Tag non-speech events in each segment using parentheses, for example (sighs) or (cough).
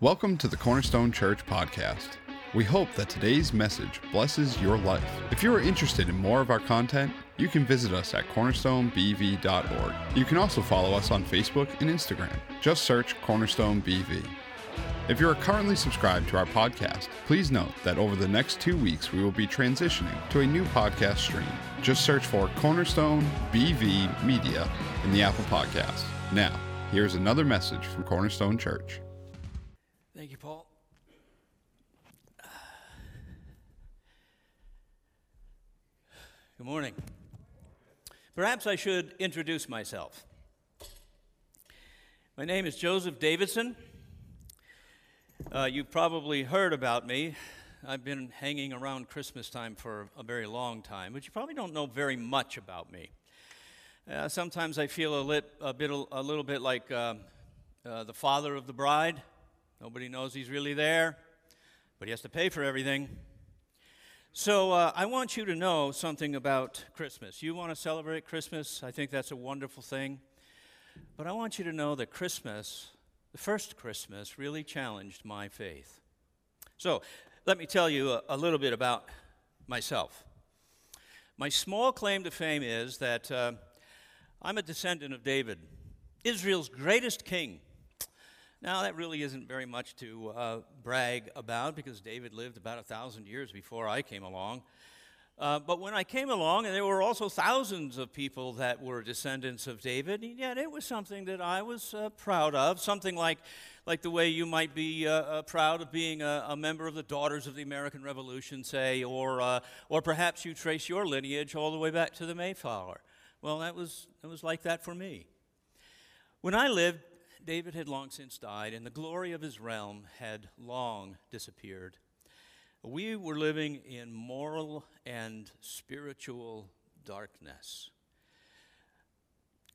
Welcome to the Cornerstone Church podcast. We hope that today's message blesses your life. If you are interested in more of our content, you can visit us at cornerstonebv.org. You can also follow us on Facebook and Instagram. Just search Cornerstone BV. If you are currently subscribed to our podcast, please note that over the next two weeks we will be transitioning to a new podcast stream. Just search for Cornerstone BV Media in the Apple Podcast. Now, here's another message from Cornerstone Church. Thank you, Paul. Good morning. Perhaps I should introduce myself. My name is Joseph Davidson. Uh, you've probably heard about me. I've been hanging around Christmas time for a very long time, but you probably don't know very much about me. Uh, sometimes I feel a, lit, a, bit, a little bit like uh, uh the father of the bride. Nobody knows he's really there, but he has to pay for everything. So uh, I want you to know something about Christmas. You want to celebrate Christmas? I think that's a wonderful thing. But I want you to know that Christmas, the first Christmas, really challenged my faith. So let me tell you a, a little bit about myself. My small claim to fame is that uh, I'm a descendant of David, Israel's greatest king. Now, that really isn't very much to uh, brag about because David lived about a thousand years before I came along. Uh, but when I came along, and there were also thousands of people that were descendants of David, and yet it was something that I was uh, proud of. Something like, like the way you might be uh, uh, proud of being a, a, member of the Daughters of the American Revolution, say, or, uh, or perhaps you trace your lineage all the way back to the Mayflower. Well, that was, that was like that for me. When I lived David had long since died, and the glory of his realm had long disappeared. We were living in moral and spiritual darkness.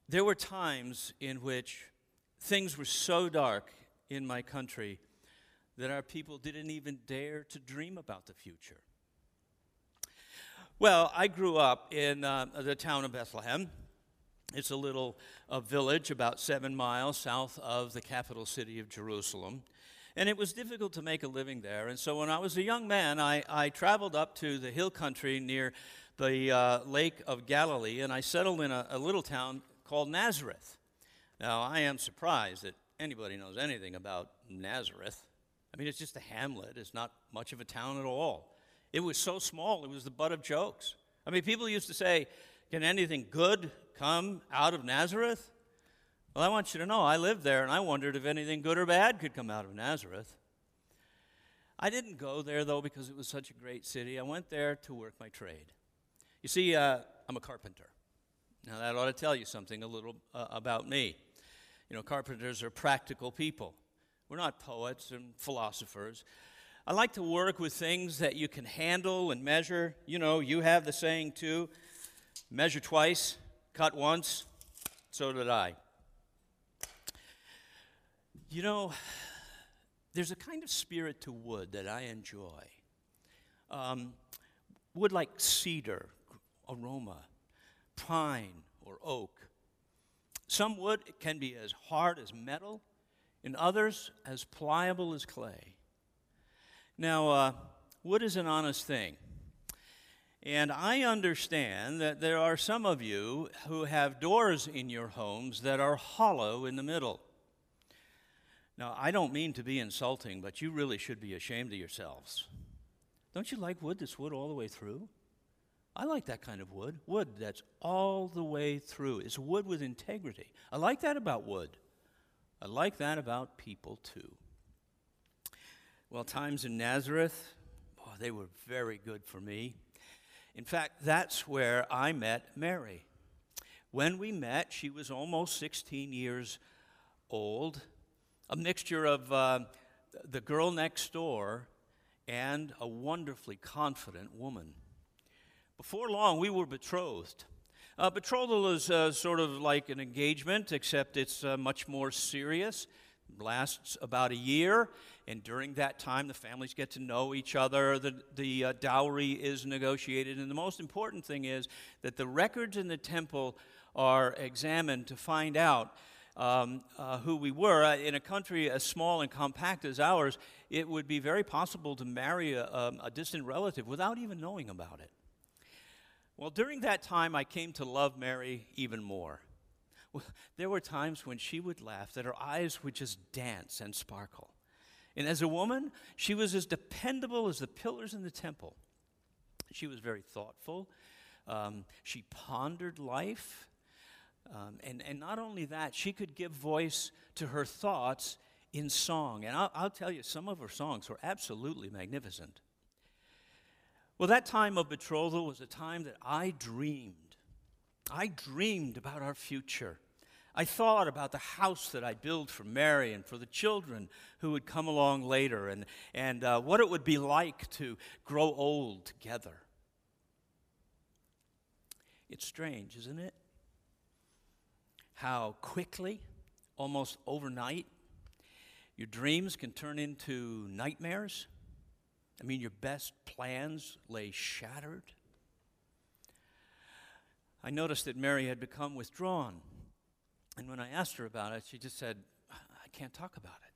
There were times in which things were so dark in my country that our people didn't even dare to dream about the future. Well, I grew up in uh, the town of Bethlehem. It's a little a village about seven miles south of the capital city of Jerusalem. And it was difficult to make a living there. And so when I was a young man, I, I traveled up to the hill country near the uh, Lake of Galilee, and I settled in a, a little town called Nazareth. Now, I am surprised that anybody knows anything about Nazareth. I mean, it's just a hamlet, it's not much of a town at all. It was so small, it was the butt of jokes. I mean, people used to say, Can anything good come out of Nazareth? Well, I want you to know I lived there and I wondered if anything good or bad could come out of Nazareth. I didn't go there, though, because it was such a great city. I went there to work my trade. You see, uh, I'm a carpenter. Now, that ought to tell you something a little uh, about me. You know, carpenters are practical people. We're not poets and philosophers. I like to work with things that you can handle and measure. You know, you have the saying too measure twice, cut once, so did I. You know, there's a kind of spirit to wood that I enjoy. Um, wood like cedar, aroma, pine, or oak. Some wood can be as hard as metal, and others as pliable as clay. Now, uh, wood is an honest thing. And I understand that there are some of you who have doors in your homes that are hollow in the middle. Now, I don't mean to be insulting, but you really should be ashamed of yourselves. Don't you like wood that's wood all the way through? I like that kind of wood. Wood that's all the way through. It's wood with integrity. I like that about wood. I like that about people too. Well, times in Nazareth, oh, they were very good for me. In fact, that's where I met Mary. When we met, she was almost 16 years old, a mixture of uh, the girl next door and a wonderfully confident woman. Before long, we were betrothed. Uh, betrothal is uh, sort of like an engagement, except it's uh, much more serious lasts about a year, and during that time, the families get to know each other. The, the uh, dowry is negotiated, and the most important thing is that the records in the temple are examined to find out um, uh, who we were. Uh, in a country as small and compact as ours, it would be very possible to marry a, um, a distant relative without even knowing about it. Well, during that time, I came to love Mary even more. (laughs) There were times when she would laugh that her eyes would just dance and sparkle. And as a woman, she was as dependable as the pillars in the temple. She was very thoughtful. Um, she pondered life. Um, and, and not only that, she could give voice to her thoughts in song. And I'll, I'll tell you, some of her songs were absolutely magnificent. Well, that time of betrothal was a time that I dreamed. I dreamed about our future. I thought about the house that I'd build for Mary and for the children who would come along later and, and uh, what it would be like to grow old together. It's strange, isn't it? How quickly, almost overnight, your dreams can turn into nightmares. I mean, your best plans lay shattered. I noticed that Mary had become withdrawn. And when I asked her about it, she just said, I can't talk about it.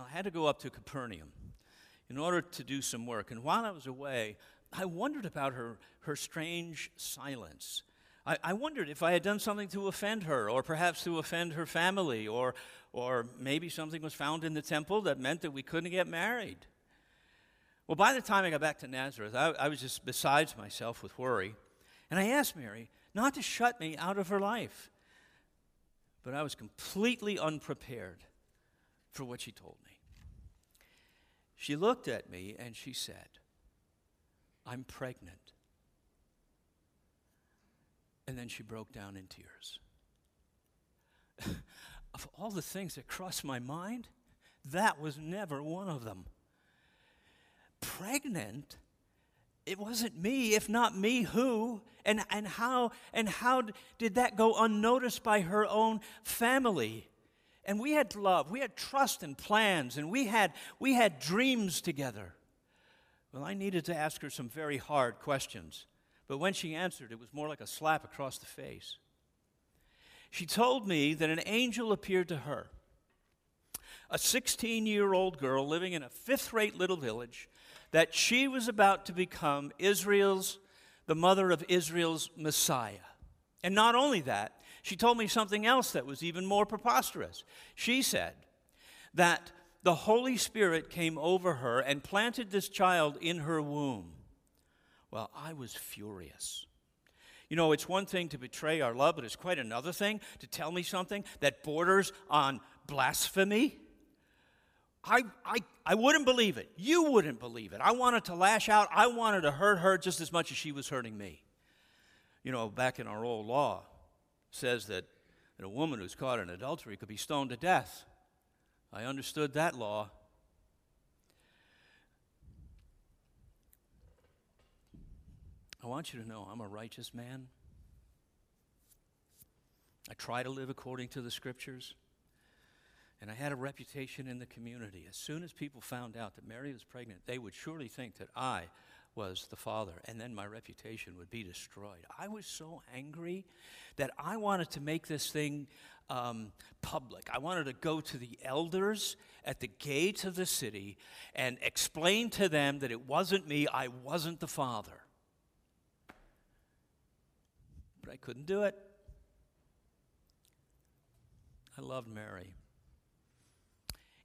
I had to go up to Capernaum in order to do some work. And while I was away, I wondered about her, her strange silence. I, I wondered if I had done something to offend her, or perhaps to offend her family, or, or maybe something was found in the temple that meant that we couldn't get married. Well, by the time I got back to Nazareth, I, I was just besides myself with worry. And I asked Mary not to shut me out of her life. But I was completely unprepared for what she told me. She looked at me and she said, I'm pregnant. And then she broke down in tears. (laughs) of all the things that crossed my mind, that was never one of them. Pregnant? It wasn't me. If not me, who? And, and, how, and how did that go unnoticed by her own family? And we had love, we had trust and plans, and we had, we had dreams together. Well, I needed to ask her some very hard questions. But when she answered, it was more like a slap across the face. She told me that an angel appeared to her, a 16 year old girl living in a fifth rate little village, that she was about to become Israel's, the mother of Israel's Messiah. And not only that, she told me something else that was even more preposterous. She said that the Holy Spirit came over her and planted this child in her womb. Well, I was furious. You know, it's one thing to betray our love, but it's quite another thing to tell me something that borders on blasphemy. I, I, I wouldn't believe it. You wouldn't believe it. I wanted to lash out. I wanted to hurt her just as much as she was hurting me. You know, back in our old law, says that, that a woman who's caught in adultery could be stoned to death. I understood that law. I want you to know I'm a righteous man. I try to live according to the scriptures. And I had a reputation in the community. As soon as people found out that Mary was pregnant, they would surely think that I was the father, and then my reputation would be destroyed. I was so angry that I wanted to make this thing um, public. I wanted to go to the elders at the gates of the city and explain to them that it wasn't me, I wasn't the father but I couldn't do it. I loved Mary.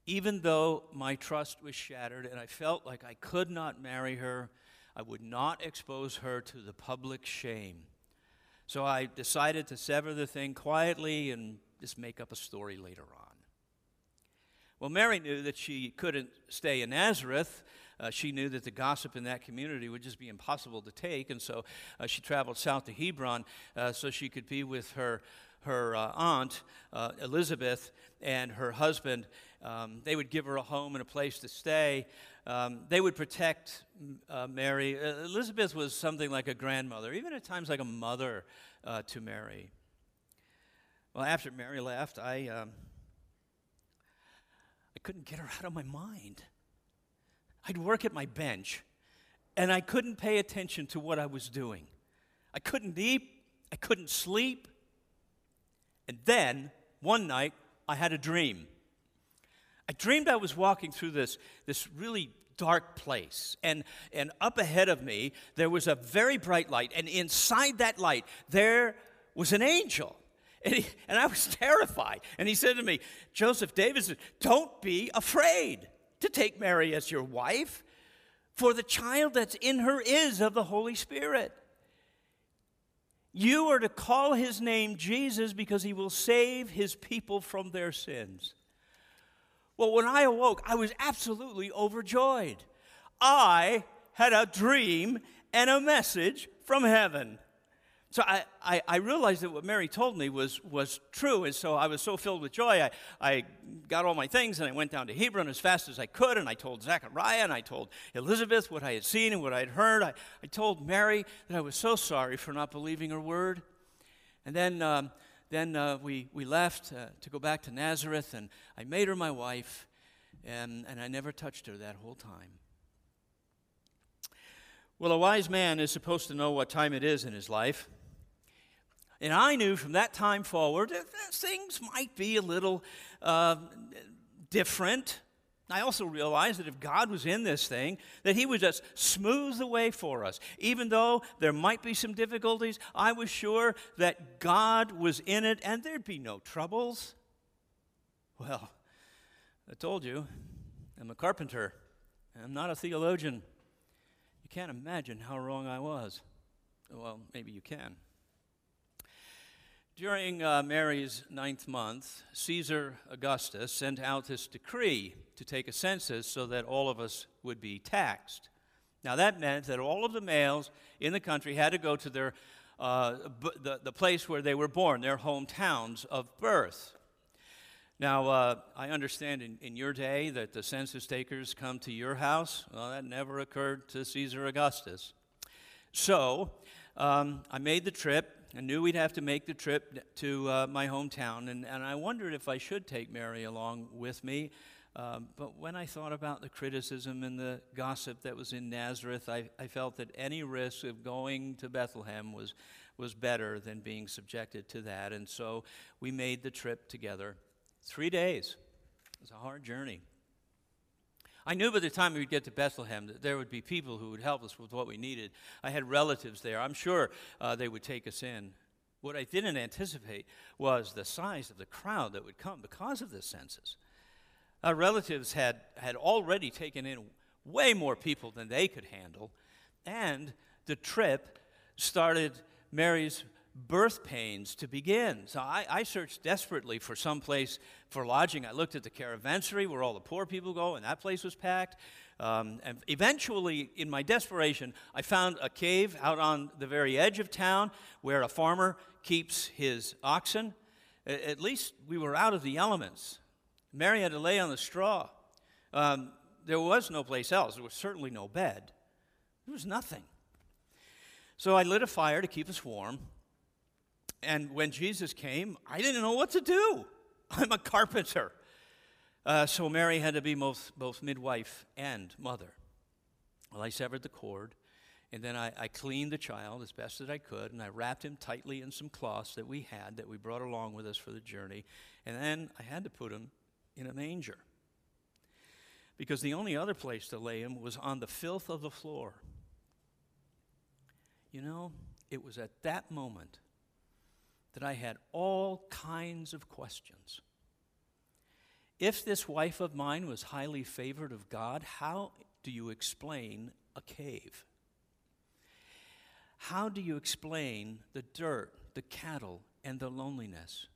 Even though my trust was shattered and I felt like I could not marry her, I would not expose her to the public shame. So I decided to sever the thing quietly and just make up a story later on. Well, Mary knew that she couldn't stay in Nazareth, uh, she knew that the gossip in that community would just be impossible to take, and so uh, she traveled south to Hebron uh, so she could be with her her uh, aunt uh, Elizabeth and her husband. Um, they would give her a home and a place to stay. Um, they would protect uh, Mary. Elizabeth was something like a grandmother, even at times like a mother to Mary. Well, after Mary left, I um, I couldn't get her out of my mind. I'd work at my bench and I couldn't pay attention to what I was doing. I couldn't eat, I couldn't sleep. And then, one night, I had a dream. I dreamed I was walking through this, this really dark place. And, and up ahead of me, there was a very bright light. And inside that light, there was an angel. (laughs) And, he, and I was terrified. And he said to me, Joseph Davidson, don't be afraid to take Mary as your wife, for the child that's in her is of the Holy Spirit. You are to call his name Jesus because he will save his people from their sins. Well, when I awoke, I was absolutely overjoyed. I had a dream and a message from heaven. So I, I, I, realized that what Mary told me was, was true, and so I was so filled with joy. I, I got all my things and I went down to Hebron as fast as I could, and I told Zechariah and I told Elizabeth what I had seen and what I had heard. I, I told Mary that I was so sorry for not believing her word. And then, um, then uh, we, we left uh, to go back to Nazareth, and I made her my wife, and, and I never touched her that whole time. Well, a wise man is supposed to know what time it is in his life. And I knew from that time forward that things might be a little uh, different. I also realized that if God was in this thing, that He would just smooth the way for us. Even though there might be some difficulties, I was sure that God was in it and there'd be no troubles. Well, I told you, I'm a carpenter. I'm not a theologian. You can't imagine how wrong I was. Well, maybe you can. During uh, Mary's ninth month, Caesar Augustus sent out this decree to take a census so that all of us would be taxed. Now, that meant that all of the males in the country had to go to their, uh, b- the, the place where they were born, their hometowns of birth. Now, uh, I understand in, in your day that the census takers come to your house. Well, that never occurred to Caesar Augustus. So, um, I made the trip I knew we'd have to make the trip to uh, my hometown, and, and I wondered if I should take Mary along with me. Um, but when I thought about the criticism and the gossip that was in Nazareth, I, I felt that any risk of going to Bethlehem was, was better than being subjected to that. And so we made the trip together. Three days. It was a hard journey. I knew by the time we'd get to Bethlehem that there would be people who would help us with what we needed. I had relatives there. I'm sure uh, they would take us in. What I didn't anticipate was the size of the crowd that would come because of this census. Our relatives had, had already taken in way more people than they could handle, and the trip started Mary's birth pains to begin. So I, I, searched desperately for some place for lodging. I looked at the caravansary where all the poor people go, and that place was packed. Um, and eventually, in my desperation, I found a cave out on the very edge of town where a farmer keeps his oxen. At least we were out of the elements. Mary had to lay on the straw. Um, there was no place else. There was certainly no bed. There was nothing. So I lit a fire to keep us warm. And when Jesus came, I didn't know what to do. (laughs) I'm a carpenter. Uh, so Mary had to be both, both midwife and mother. Well, I severed the cord, and then I, I, cleaned the child as best as I could, and I wrapped him tightly in some cloths that we had, that we brought along with us for the journey. And then I had to put him in a manger. Because the only other place to lay him was on the filth of the floor. You know, it was at that moment that I had all kinds of questions. If this wife of mine was highly favored of God, how do you explain a cave? How do you explain the dirt, the cattle, and the loneliness?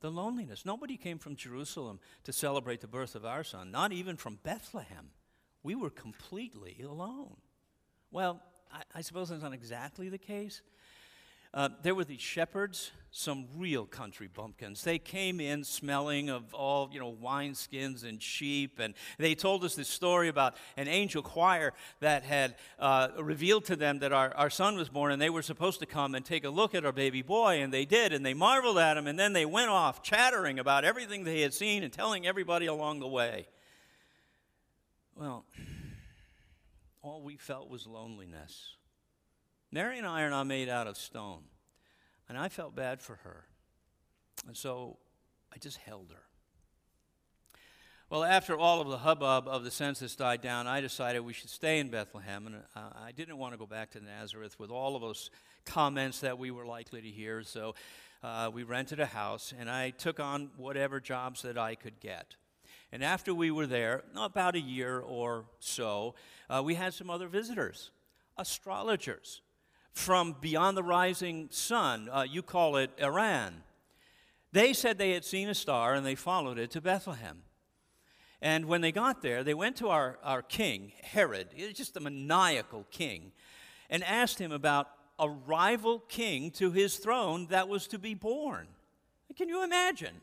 The loneliness. Nobody came from Jerusalem to celebrate the birth of our son, not even from Bethlehem. We were completely alone. Well, I, I suppose that's not exactly the case, uh, there were these shepherds, some real country bumpkins. They came in smelling of all, you know, wineskins and sheep. And they told us this story about an angel choir that had uh, revealed to them that our, our son was born, and they were supposed to come and take a look at our baby boy. And they did, and they marveled at him. And then they went off chattering about everything they had seen and telling everybody along the way. Well, all we felt was loneliness. Mary and I are not made out of stone. And I felt bad for her. And so I just held her. Well, after all of the hubbub of the census died down, I decided we should stay in Bethlehem. And uh, I didn't want to go back to Nazareth with all of those comments that we were likely to hear. So uh, we rented a house, and I took on whatever jobs that I could get. And after we were there, about a year or so, uh, we had some other visitors, astrologers from beyond the rising sun. Uh, you call it Iran. They said they had seen a star and they followed it to Bethlehem. And when they got there, they went to our, our king, Herod, just a maniacal king, and asked him about a rival king to his throne that was to be born. Can you imagine?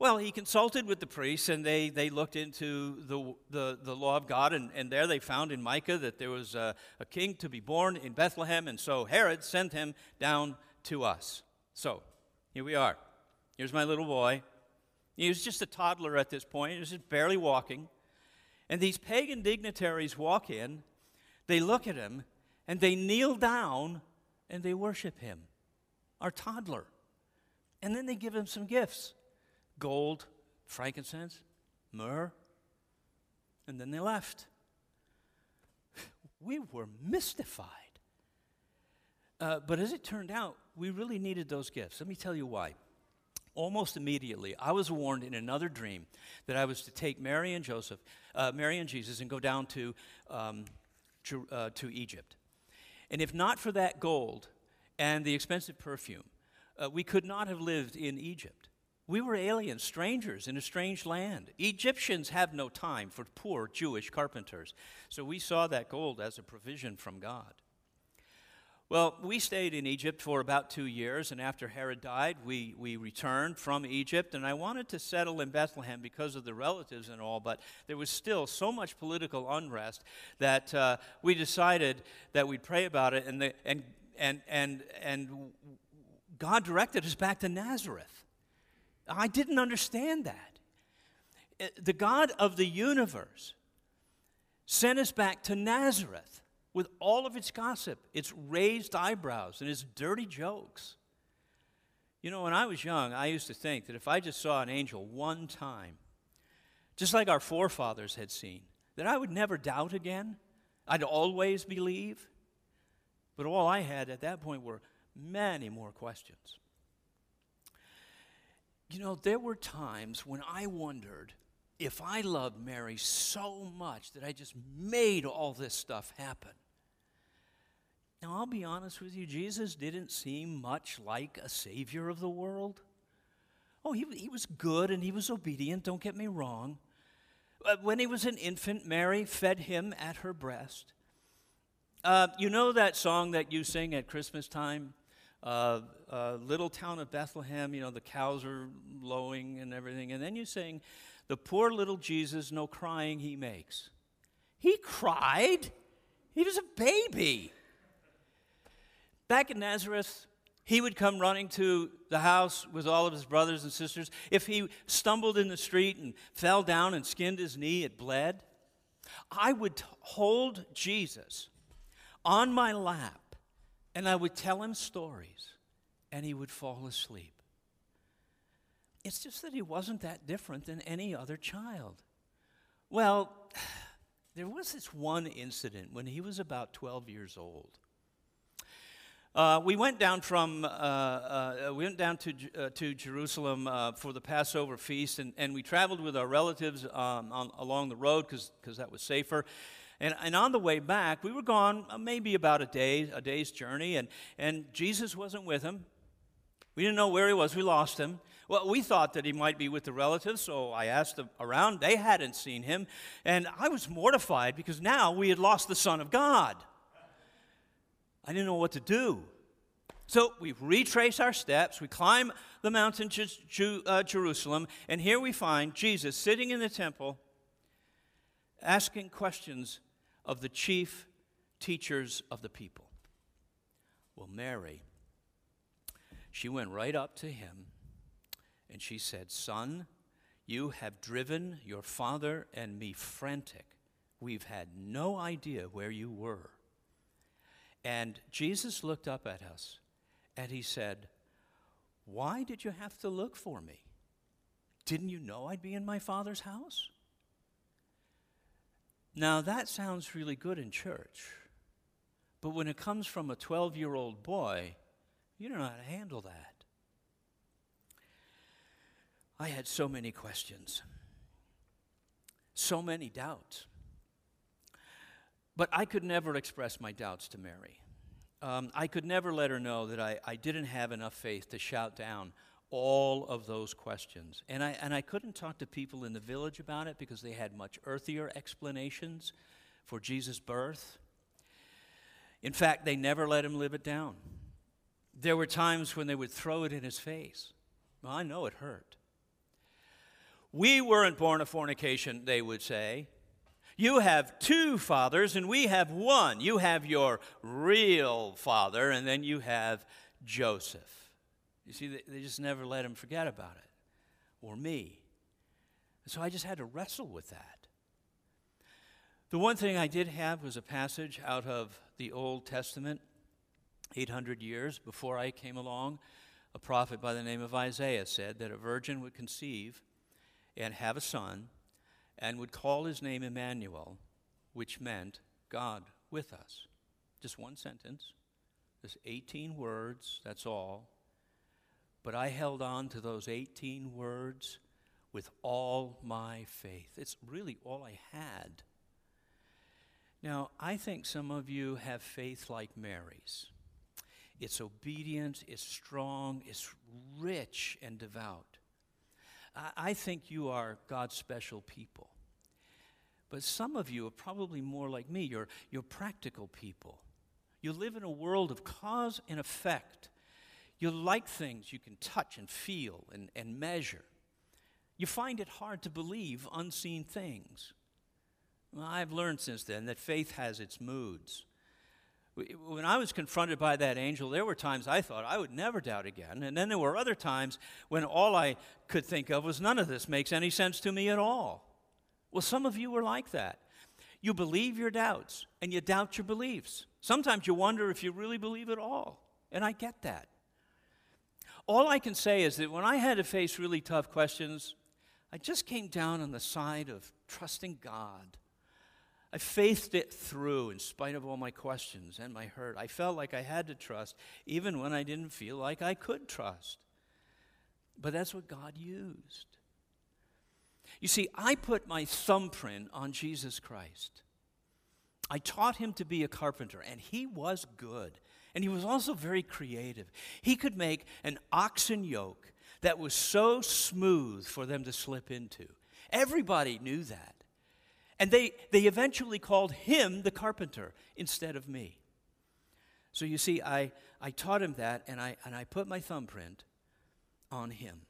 Well, he consulted with the priests, and they, they looked into the, the, the law of God, and, and there they found in Micah that there was a, a king to be born in Bethlehem, and so Herod sent him down to us. So, here we are. Here's my little boy. He was just a toddler at this point, he was just barely walking. And these pagan dignitaries walk in, they look at him, and they kneel down and they worship him, our toddler. And then they give him some gifts gold, frankincense, myrrh, and then they left. We were mystified. Uh, but as it turned out, we really needed those gifts. Let me tell you why almost immediately, I was warned in another dream that I was to take Mary and Joseph, uh, Mary and Jesus, and go down to, um, to, uh, to Egypt. And if not for that gold and the expensive perfume, uh, we could not have lived in Egypt. We were aliens, strangers in a strange land. Egyptians have no time for poor Jewish carpenters. So we saw that gold as a provision from God. Well, we stayed in Egypt for about two years, and after Herod died, we, we returned from Egypt. And I wanted to settle in Bethlehem because of the relatives and all, but there was still so much political unrest that uh, we decided that we'd pray about it, and, the, and, and, and, and God directed us back to Nazareth. I didn't understand that. Uh, the God of the universe sent us back to Nazareth with all of its gossip, its raised eyebrows, and its dirty jokes. You know, when I was young, I used to think that if I just saw an angel one time, just like our forefathers had seen, that I would never doubt again. I'd always believe. But all I had at that point were many more questions. You know, there were times when I wondered if I loved Mary so much that I just made all this stuff happen. Now, I'll be honest with you, Jesus didn't seem much like a savior of the world. Oh, he, he was good and he was obedient, don't get me wrong. But when he was an infant, Mary fed him at her breast. Uh, you know that song that you sing at Christmas time? Uh, uh, little town of Bethlehem, you know, the cows are lowing and everything. And then you sing, The poor little Jesus, no crying he makes. He cried. He was a baby. Back in Nazareth, he would come running to the house with all of his brothers and sisters. If he stumbled in the street and fell down and skinned his knee, it bled. I would hold Jesus on my lap and I would tell him stories and he would fall asleep. It's just that he wasn't that different than any other child. Well, (sighs) there was this one incident when he was about 12 years old. Uh, we went down from uh, uh, we went down to uh, to Jerusalem uh, for the Passover feast, and, and we traveled with our relatives um, on, along the road because that was safer. And, and on the way back, we were gone uh, maybe about a day, a day's journey, and, and Jesus wasn't with him. We didn't know where he was. We lost him. Well, we thought that he might be with the relatives, so I asked around. They hadn't seen him, and I was mortified because now we had lost the Son of God. I didn't know what to do. So we retrace our steps, we climb the mountain to uh, Jerusalem, and here we find Jesus sitting in the temple asking questions of the chief teachers of the people. Well, Mary, she went right up to him and she said, Son, you have driven your father and me frantic. We've had no idea where you were. And Jesus looked up at us and he said, Why did you have to look for me? Didn't you know I'd be in my Father's house? Now, that sounds really good in church, but when it comes from a 12 year old boy, you don't know how to handle that. I had so many questions, so many doubts. But I could never express my doubts to Mary. Um, I could never let her know that I, I didn't have enough faith to shout down all of those questions. And I, and I couldn't talk to people in the village about it because they had much earthier explanations for Jesus' birth. In fact, they never let him live it down. There were times when they would throw it in his face. Well, I know it hurt. We weren't born of fornication, they would say. You have two fathers, and we have one. You have your real father, and then you have Joseph. You see, they just never let him forget about it, or me. And so I just had to wrestle with that. The one thing I did have was a passage out of the Old Testament, 800 years before I came along. A prophet by the name of Isaiah said that a virgin would conceive and have a son and would call his name Emmanuel, which meant God with us. Just one sentence, just 18 words, that's all. But I held on to those 18 words with all my faith. It's really all I had. Now, I think some of you have faith like Mary's. It's obedient, it's strong, it's rich and devout. I think you are God's special people. But some of you are probably more like me. You're, you're practical people. You live in a world of cause and effect. You like things you can touch and feel and, and measure. You find it hard to believe unseen things. Well, I've learned since then that faith has its moods. When I was confronted by that angel, there were times I thought I would never doubt again. And then there were other times when all I could think of was none of this makes any sense to me at all. Well, some of you are like that. You believe your doubts and you doubt your beliefs. Sometimes you wonder if you really believe at all. And I get that. All I can say is that when I had to face really tough questions, I just came down on the side of trusting God I faced it through in spite of all my questions and my hurt. I felt like I had to trust, even when I didn't feel like I could trust. But that's what God used. You see, I put my thumbprint on Jesus Christ. I taught him to be a carpenter, and he was good. And he was also very creative. He could make an oxen yoke that was so smooth for them to slip into. Everybody knew that. And they, they eventually called him the carpenter instead of me. So you see, I, I taught him that, and I, and I put my thumbprint on him.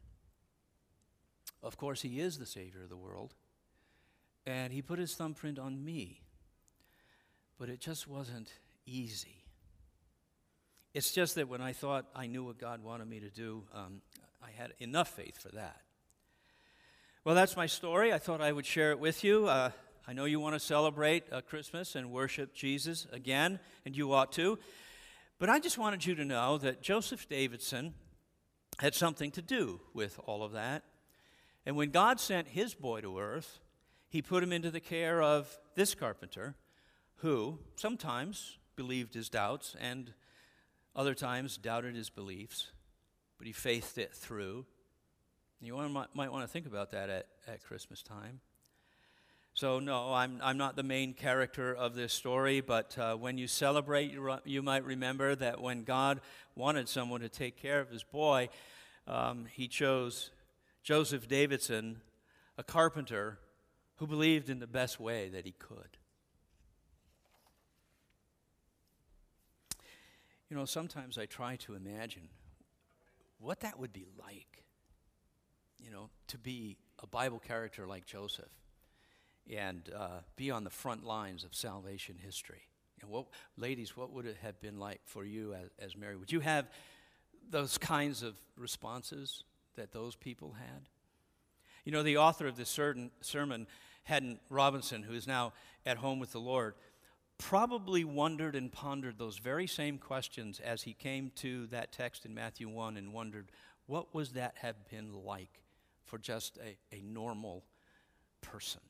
Of course, he is the Savior of the world, and he put his thumbprint on me. But it just wasn't easy. It's just that when I thought I knew what God wanted me to do, um, I had enough faith for that. Well, that's my story. I thought I would share it with you. Uh, I know you want to celebrate uh, Christmas and worship Jesus again, and you ought to. But I just wanted you to know that Joseph Davidson had something to do with all of that. And when God sent his boy to earth, he put him into the care of this carpenter who sometimes believed his doubts and other times doubted his beliefs, but he faithed it through. You might, want to think about that at, at Christmas time. So, no, I'm, I'm not the main character of this story, but uh, when you celebrate, you, you, might remember that when God wanted someone to take care of his boy, um, he chose Joseph Davidson, a carpenter who believed in the best way that he could. You know, sometimes I try to imagine what that would be like, you know, to be a Bible character like Joseph and uh, be on the front lines of salvation history. And what, ladies, what would it have been like for you as, as Mary? Would you have those kinds of responses that those people had? You know, the author of this sermon, Haddon Robinson, who is now at home with the Lord, probably wondered and pondered those very same questions as he came to that text in Matthew 1 and wondered, What would that have been like for just a, a normal person?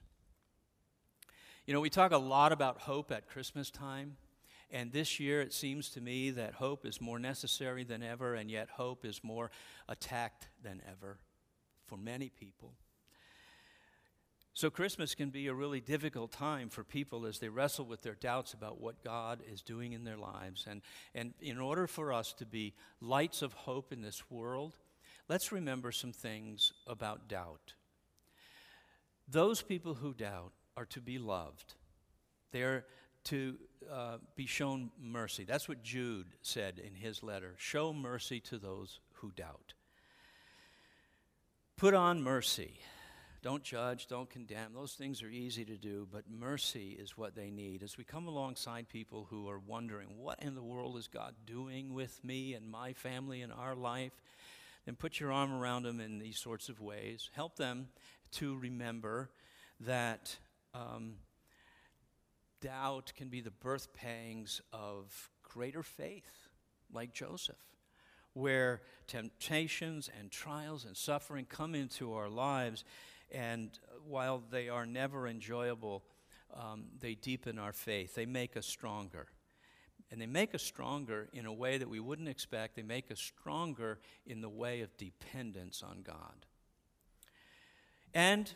You know, we talk a lot about hope at Christmas time. And this year, it seems to me that hope is more necessary than ever, and yet hope is more attacked than ever for many people. So, Christmas can be a really difficult time for people as they wrestle with their doubts about what God is doing in their lives. And, and in order for us to be lights of hope in this world, let's remember some things about doubt. Those people who doubt are to be loved, they're to uh, be shown mercy. That's what Jude said in his letter show mercy to those who doubt. Put on mercy. Don't judge, don't condemn. Those things are easy to do, but mercy is what they need. As we come alongside people who are wondering, what in the world is God doing with me and my family and our life? Then put your arm around them in these sorts of ways. Help them to remember that um, doubt can be the birth pangs of greater faith, like Joseph where temptations and trials and suffering come into our lives and while they are never enjoyable, um, they deepen our faith. They make us stronger. And they make us stronger in a way that we wouldn't expect. They make us stronger in the way of dependence on God. And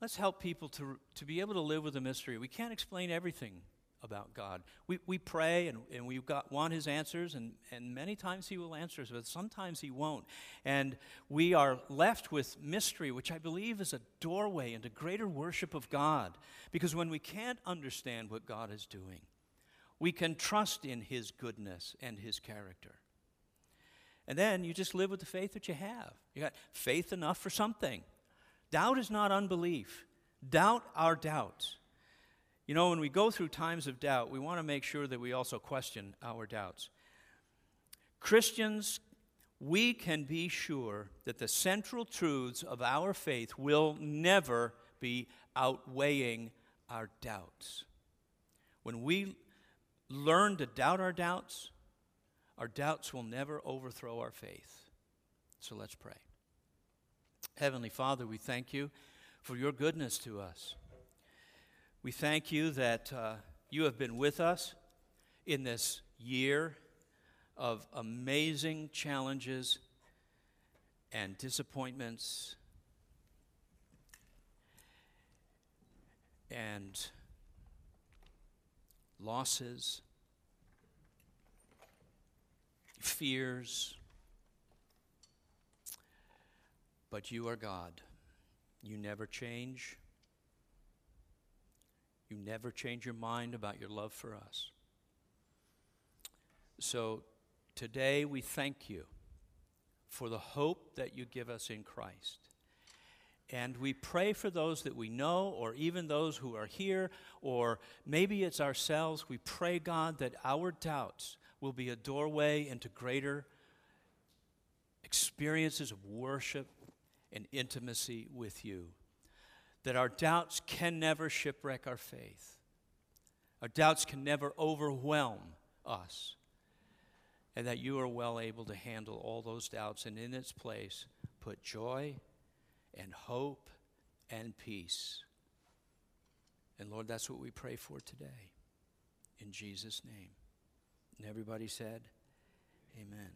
let's help people to, to be able to live with the mystery. We can't explain everything about God. We, we pray and, and we got, want His answers, and, and many times He will answer us, but sometimes He won't. And we are left with mystery, which I believe is a doorway into greater worship of God. Because when we can't understand what God is doing, we can trust in His goodness and His character. And then you just live with the faith that you have. You got faith enough for something. Doubt is not unbelief. Doubt our doubts. You know, when we go through times of doubt, we want to make sure that we also question our doubts. Christians, we can be sure that the central truths of our faith will never be outweighing our doubts. When we learn to doubt our doubts, our doubts will never overthrow our faith. So let's pray. Heavenly Father, we thank you for your goodness to us. We thank you that uh, you have been with us in this year of amazing challenges and disappointments and losses, fears. But you are God. You never change. You never change your mind about your love for us. So today we thank you for the hope that you give us in Christ. And we pray for those that we know, or even those who are here, or maybe it's ourselves. We pray, God, that our doubts will be a doorway into greater experiences of worship and intimacy with you that our doubts can never shipwreck our faith. Our doubts can never overwhelm us. And that you are well able to handle all those doubts and in its place put joy and hope and peace. And Lord, that's what we pray for today. In Jesus' name. And everybody said, Amen.